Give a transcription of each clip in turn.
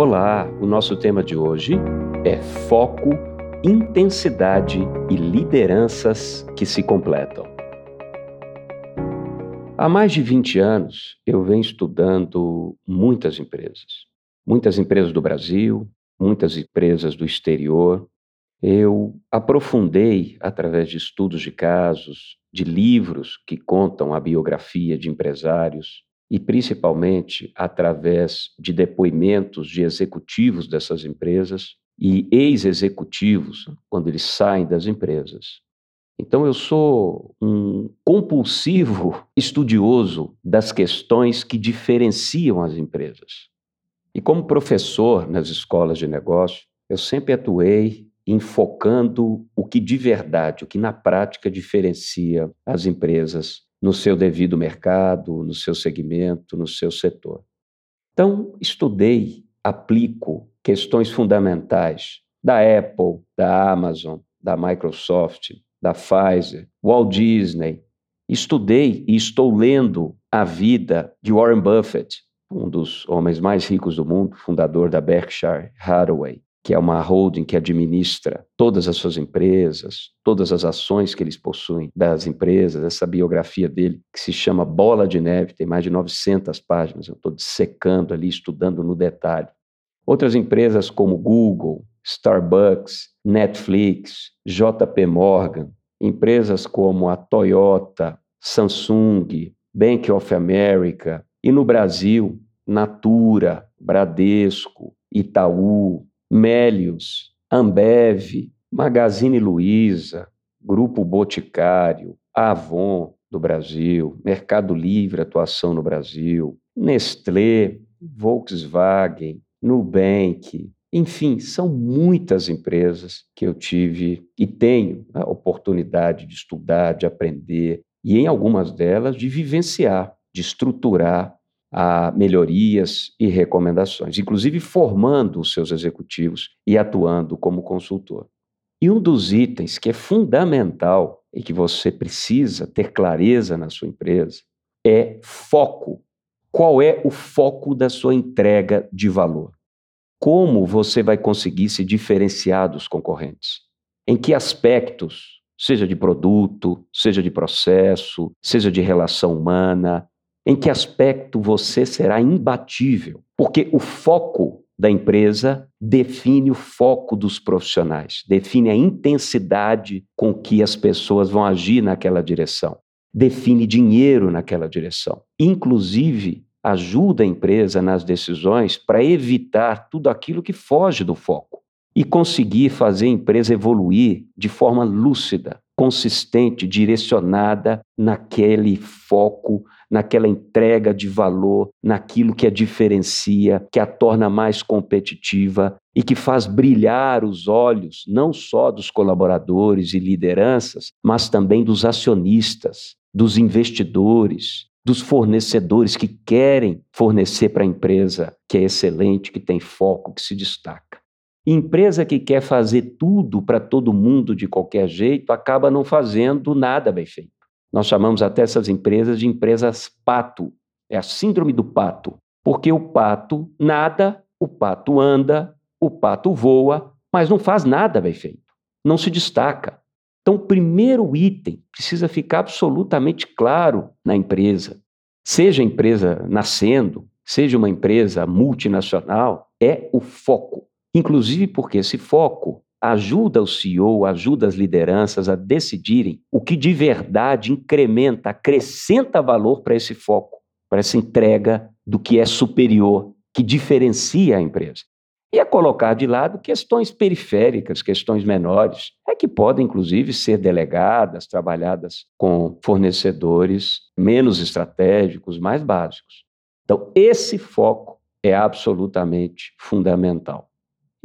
Olá, o nosso tema de hoje é foco, intensidade e lideranças que se completam. Há mais de 20 anos eu venho estudando muitas empresas. Muitas empresas do Brasil, muitas empresas do exterior. Eu aprofundei através de estudos de casos, de livros que contam a biografia de empresários, e principalmente através de depoimentos de executivos dessas empresas e ex-executivos quando eles saem das empresas. Então eu sou um compulsivo estudioso das questões que diferenciam as empresas. E como professor nas escolas de negócio, eu sempre atuei enfocando o que de verdade, o que na prática diferencia as empresas no seu devido mercado, no seu segmento, no seu setor. Então, estudei, aplico questões fundamentais da Apple, da Amazon, da Microsoft, da Pfizer, Walt Disney. Estudei e estou lendo a vida de Warren Buffett, um dos homens mais ricos do mundo, fundador da Berkshire Hathaway que é uma holding que administra todas as suas empresas, todas as ações que eles possuem das empresas, essa biografia dele, que se chama Bola de Neve, tem mais de 900 páginas, eu estou dissecando ali, estudando no detalhe. Outras empresas como Google, Starbucks, Netflix, JP Morgan, empresas como a Toyota, Samsung, Bank of America, e no Brasil, Natura, Bradesco, Itaú, Melios, Ambev, Magazine Luiza, Grupo Boticário, Avon do Brasil, Mercado Livre atuação no Brasil, Nestlé, Volkswagen, Nubank, enfim, são muitas empresas que eu tive e tenho a oportunidade de estudar, de aprender e em algumas delas de vivenciar, de estruturar a melhorias e recomendações, inclusive formando os seus executivos e atuando como consultor. E um dos itens que é fundamental e que você precisa ter clareza na sua empresa é foco. Qual é o foco da sua entrega de valor? Como você vai conseguir se diferenciar dos concorrentes? Em que aspectos, seja de produto, seja de processo, seja de relação humana, em que aspecto você será imbatível? Porque o foco da empresa define o foco dos profissionais, define a intensidade com que as pessoas vão agir naquela direção, define dinheiro naquela direção. Inclusive, ajuda a empresa nas decisões para evitar tudo aquilo que foge do foco e conseguir fazer a empresa evoluir de forma lúcida, consistente, direcionada naquele foco naquela entrega de valor, naquilo que a diferencia, que a torna mais competitiva e que faz brilhar os olhos não só dos colaboradores e lideranças, mas também dos acionistas, dos investidores, dos fornecedores que querem fornecer para a empresa que é excelente, que tem foco, que se destaca. Empresa que quer fazer tudo para todo mundo de qualquer jeito acaba não fazendo nada bem feito. Nós chamamos até essas empresas de empresas pato. É a síndrome do pato. Porque o pato nada, o pato anda, o pato voa, mas não faz nada bem feito. Não se destaca. Então, o primeiro item precisa ficar absolutamente claro na empresa. Seja a empresa nascendo, seja uma empresa multinacional, é o foco. Inclusive porque esse foco ajuda o CEO, ajuda as lideranças a decidirem o que de verdade incrementa, acrescenta valor para esse foco, para essa entrega do que é superior, que diferencia a empresa. E a colocar de lado questões periféricas, questões menores, é que podem, inclusive, ser delegadas, trabalhadas com fornecedores menos estratégicos, mais básicos. Então, esse foco é absolutamente fundamental.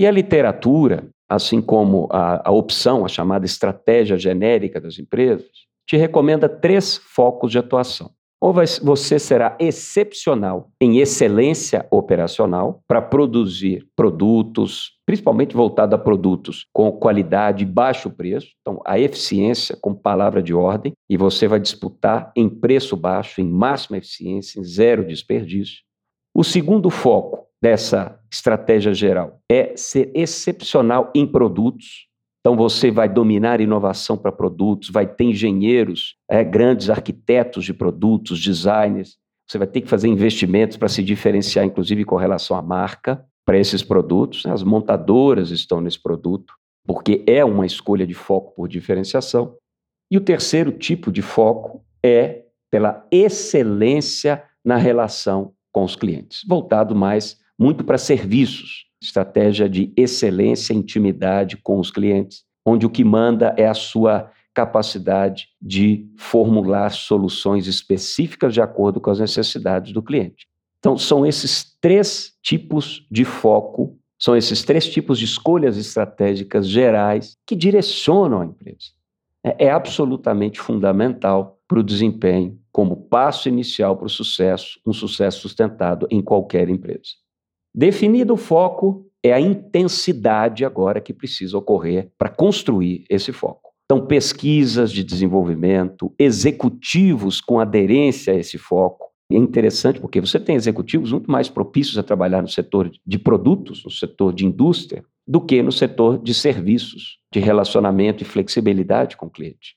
E a literatura, assim como a, a opção, a chamada estratégia genérica das empresas, te recomenda três focos de atuação. Ou vai, você será excepcional em excelência operacional para produzir produtos, principalmente voltado a produtos com qualidade e baixo preço. Então, a eficiência como palavra de ordem, e você vai disputar em preço baixo, em máxima eficiência, em zero desperdício. O segundo foco dessa estratégia geral é ser excepcional em produtos. Então você vai dominar inovação para produtos, vai ter engenheiros, é, grandes arquitetos de produtos, designers. Você vai ter que fazer investimentos para se diferenciar, inclusive com relação à marca para esses produtos. As montadoras estão nesse produto, porque é uma escolha de foco por diferenciação. E o terceiro tipo de foco é pela excelência na relação com os clientes, voltado mais muito para serviços, estratégia de excelência, intimidade com os clientes, onde o que manda é a sua capacidade de formular soluções específicas de acordo com as necessidades do cliente. Então, são esses três tipos de foco, são esses três tipos de escolhas estratégicas gerais que direcionam a empresa. É, é absolutamente fundamental para o desempenho, como passo inicial para o sucesso, um sucesso sustentado em qualquer empresa. Definido o foco, é a intensidade agora que precisa ocorrer para construir esse foco. Então, pesquisas de desenvolvimento, executivos com aderência a esse foco. É interessante porque você tem executivos muito mais propícios a trabalhar no setor de produtos, no setor de indústria, do que no setor de serviços, de relacionamento e flexibilidade com o cliente.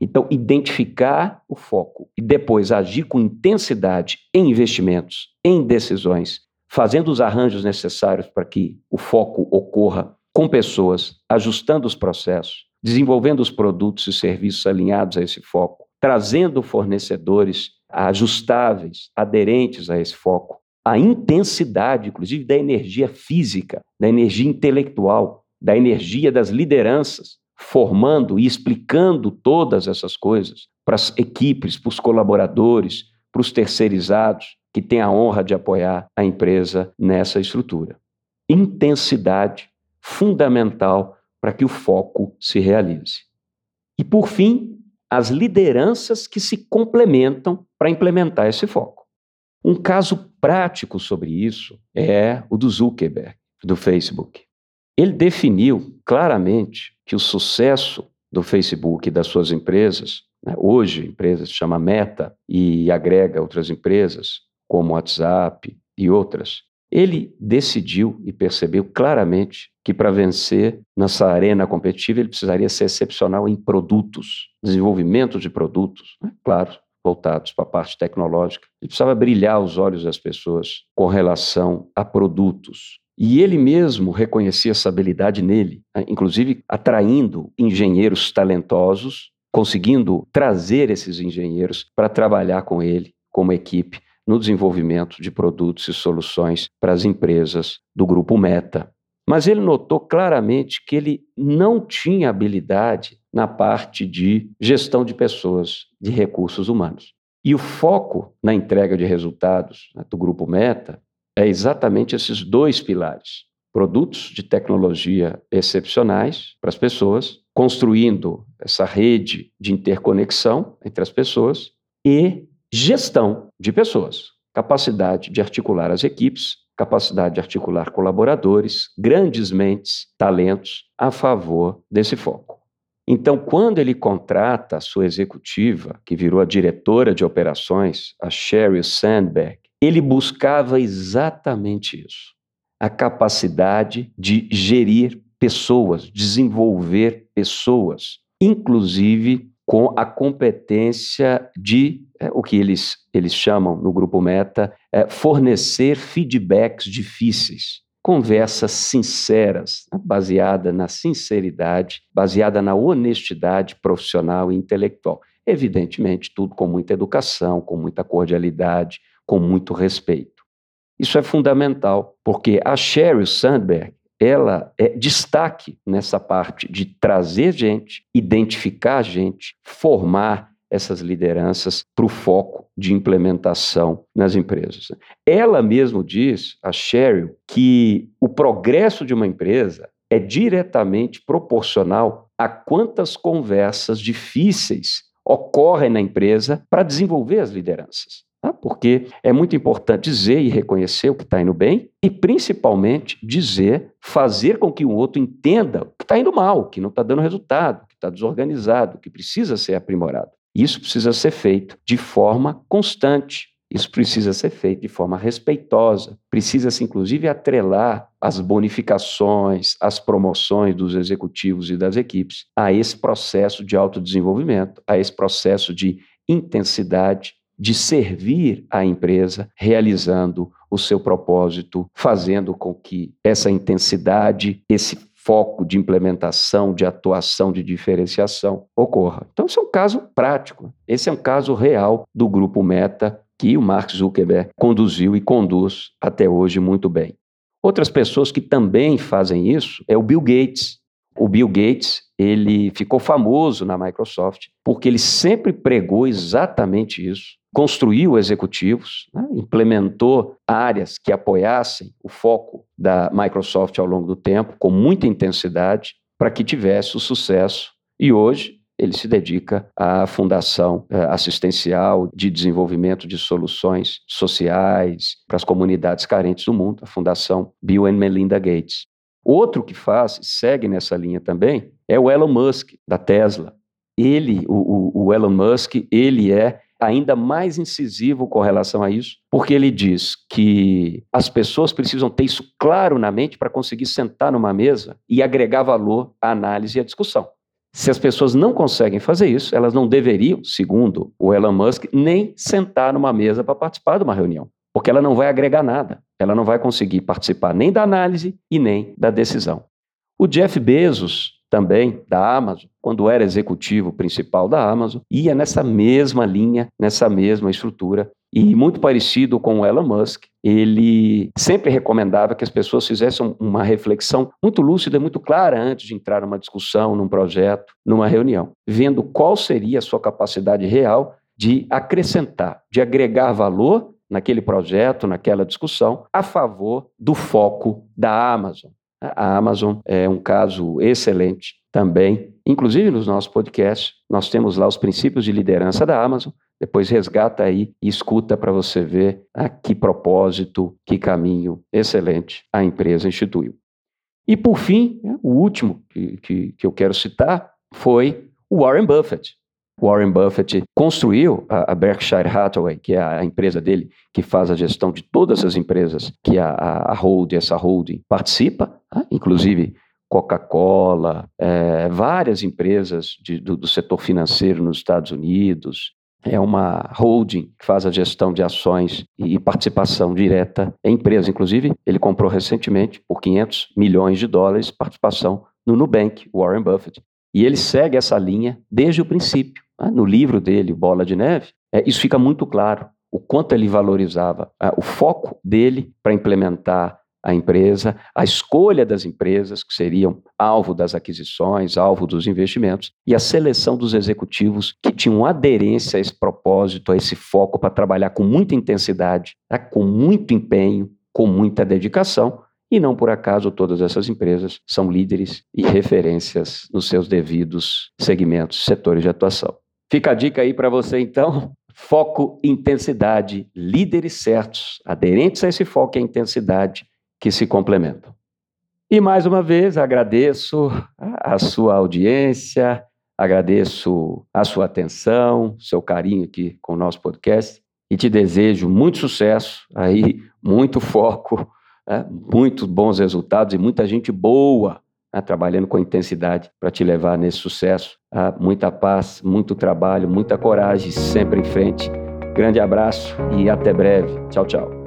Então, identificar o foco e depois agir com intensidade em investimentos, em decisões, fazendo os arranjos necessários para que o foco ocorra com pessoas, ajustando os processos, desenvolvendo os produtos e serviços alinhados a esse foco, trazendo fornecedores ajustáveis, aderentes a esse foco, a intensidade, inclusive, da energia física, da energia intelectual, da energia das lideranças, formando e explicando todas essas coisas para as equipes, para os colaboradores, para os terceirizados, que têm a honra de apoiar a empresa nessa estrutura. Intensidade fundamental para que o foco se realize. E, por fim, as lideranças que se complementam para implementar esse foco. Um caso prático sobre isso é o do Zuckerberg, do Facebook. Ele definiu claramente que o sucesso do Facebook e das suas empresas, né, hoje a empresa se chama Meta e agrega outras empresas, como WhatsApp e outras, ele decidiu e percebeu claramente que para vencer nessa arena competitiva ele precisaria ser excepcional em produtos, desenvolvimento de produtos, né? claro, voltados para a parte tecnológica. Ele precisava brilhar os olhos das pessoas com relação a produtos. E ele mesmo reconhecia essa habilidade nele, né? inclusive atraindo engenheiros talentosos, conseguindo trazer esses engenheiros para trabalhar com ele como equipe no desenvolvimento de produtos e soluções para as empresas do grupo Meta. Mas ele notou claramente que ele não tinha habilidade na parte de gestão de pessoas, de recursos humanos. E o foco na entrega de resultados né, do grupo Meta é exatamente esses dois pilares: produtos de tecnologia excepcionais para as pessoas, construindo essa rede de interconexão entre as pessoas e gestão de pessoas, capacidade de articular as equipes, capacidade de articular colaboradores, grandes mentes, talentos a favor desse foco. Então, quando ele contrata a sua executiva, que virou a diretora de operações, a Sheryl Sandberg, ele buscava exatamente isso: a capacidade de gerir pessoas, desenvolver pessoas, inclusive com a competência de é, o que eles, eles chamam no grupo Meta é, fornecer feedbacks difíceis, conversas sinceras, né, baseada na sinceridade, baseada na honestidade profissional e intelectual. Evidentemente, tudo com muita educação, com muita cordialidade, com muito respeito. Isso é fundamental, porque a Sheryl Sandberg ela é destaque nessa parte de trazer gente, identificar gente, formar essas lideranças para o foco de implementação nas empresas. Ela mesmo diz, a Sheryl, que o progresso de uma empresa é diretamente proporcional a quantas conversas difíceis ocorrem na empresa para desenvolver as lideranças. Porque é muito importante dizer e reconhecer o que está indo bem e, principalmente, dizer, fazer com que o outro entenda o que está indo mal, que não está dando resultado, que está desorganizado, que precisa ser aprimorado. Isso precisa ser feito de forma constante Isso precisa ser feito de forma respeitosa, precisa-se inclusive atrelar as bonificações, as promoções dos executivos e das equipes a esse processo de autodesenvolvimento, a esse processo de intensidade, de servir a empresa, realizando o seu propósito, fazendo com que essa intensidade, esse foco de implementação, de atuação, de diferenciação ocorra. Então, esse é um caso prático, esse é um caso real do grupo Meta que o Mark Zuckerberg conduziu e conduz até hoje muito bem. Outras pessoas que também fazem isso é o Bill Gates. O Bill Gates, ele ficou famoso na Microsoft porque ele sempre pregou exatamente isso. Construiu executivos, né, implementou áreas que apoiassem o foco da Microsoft ao longo do tempo, com muita intensidade, para que tivesse o sucesso. E hoje ele se dedica à fundação eh, assistencial de desenvolvimento de soluções sociais para as comunidades carentes do mundo, a Fundação Bill and Melinda Gates. Outro que faz, segue nessa linha também, é o Elon Musk, da Tesla. Ele, o, o Elon Musk, ele é ainda mais incisivo com relação a isso, porque ele diz que as pessoas precisam ter isso claro na mente para conseguir sentar numa mesa e agregar valor à análise e à discussão. Se as pessoas não conseguem fazer isso, elas não deveriam, segundo o Elon Musk, nem sentar numa mesa para participar de uma reunião, porque ela não vai agregar nada. Ela não vai conseguir participar nem da análise e nem da decisão. O Jeff Bezos, também da Amazon, quando era executivo principal da Amazon, ia nessa mesma linha, nessa mesma estrutura e muito parecido com o Elon Musk, ele sempre recomendava que as pessoas fizessem uma reflexão muito lúcida, muito clara antes de entrar numa discussão, num projeto, numa reunião, vendo qual seria a sua capacidade real de acrescentar, de agregar valor naquele projeto, naquela discussão, a favor do foco da Amazon. A Amazon é um caso excelente também, inclusive nos nossos podcasts, nós temos lá os princípios de liderança da Amazon, depois resgata aí e escuta para você ver a que propósito, que caminho excelente a empresa instituiu. E por fim, o último que, que, que eu quero citar foi o Warren Buffett. Warren Buffett construiu a, Berkshire Hathaway, que é a empresa dele, que faz a gestão de todas as empresas que a, a, a holding, essa holding participa, né? inclusive Coca-Cola, é, várias empresas de, do, do, setor financeiro nos Estados Unidos, é uma holding que faz a gestão de ações e participação direta em empresas. Inclusive, ele comprou recentemente, por 500 milhões de dólares, participação no Nubank, Warren Buffett. E ele segue essa linha desde o princípio. Né? No livro dele, Bola de Neve, é, isso fica muito claro, o quanto ele valorizava o foco dele para implementar a empresa, a escolha das empresas que seriam alvo das aquisições, alvo dos investimentos, e a seleção dos executivos que tinham aderência a esse propósito, a esse foco para trabalhar com muita intensidade, né, com muito empenho, com muita dedicação. E não por acaso todas essas empresas são líderes e referências nos seus devidos segmentos, setores de atuação. Fica a dica aí para você então. Foco, intensidade, líderes certos, aderentes a esse foco e a intensidade, que se complementam. E mais uma vez agradeço a sua audiência, agradeço a sua atenção, seu carinho aqui com o nosso podcast e te desejo muito sucesso aí, muito foco, né, muitos bons resultados e muita gente boa né, trabalhando com intensidade para te levar nesse sucesso. Ah, muita paz, muito trabalho, muita coragem, sempre em frente. Grande abraço e até breve. Tchau, tchau.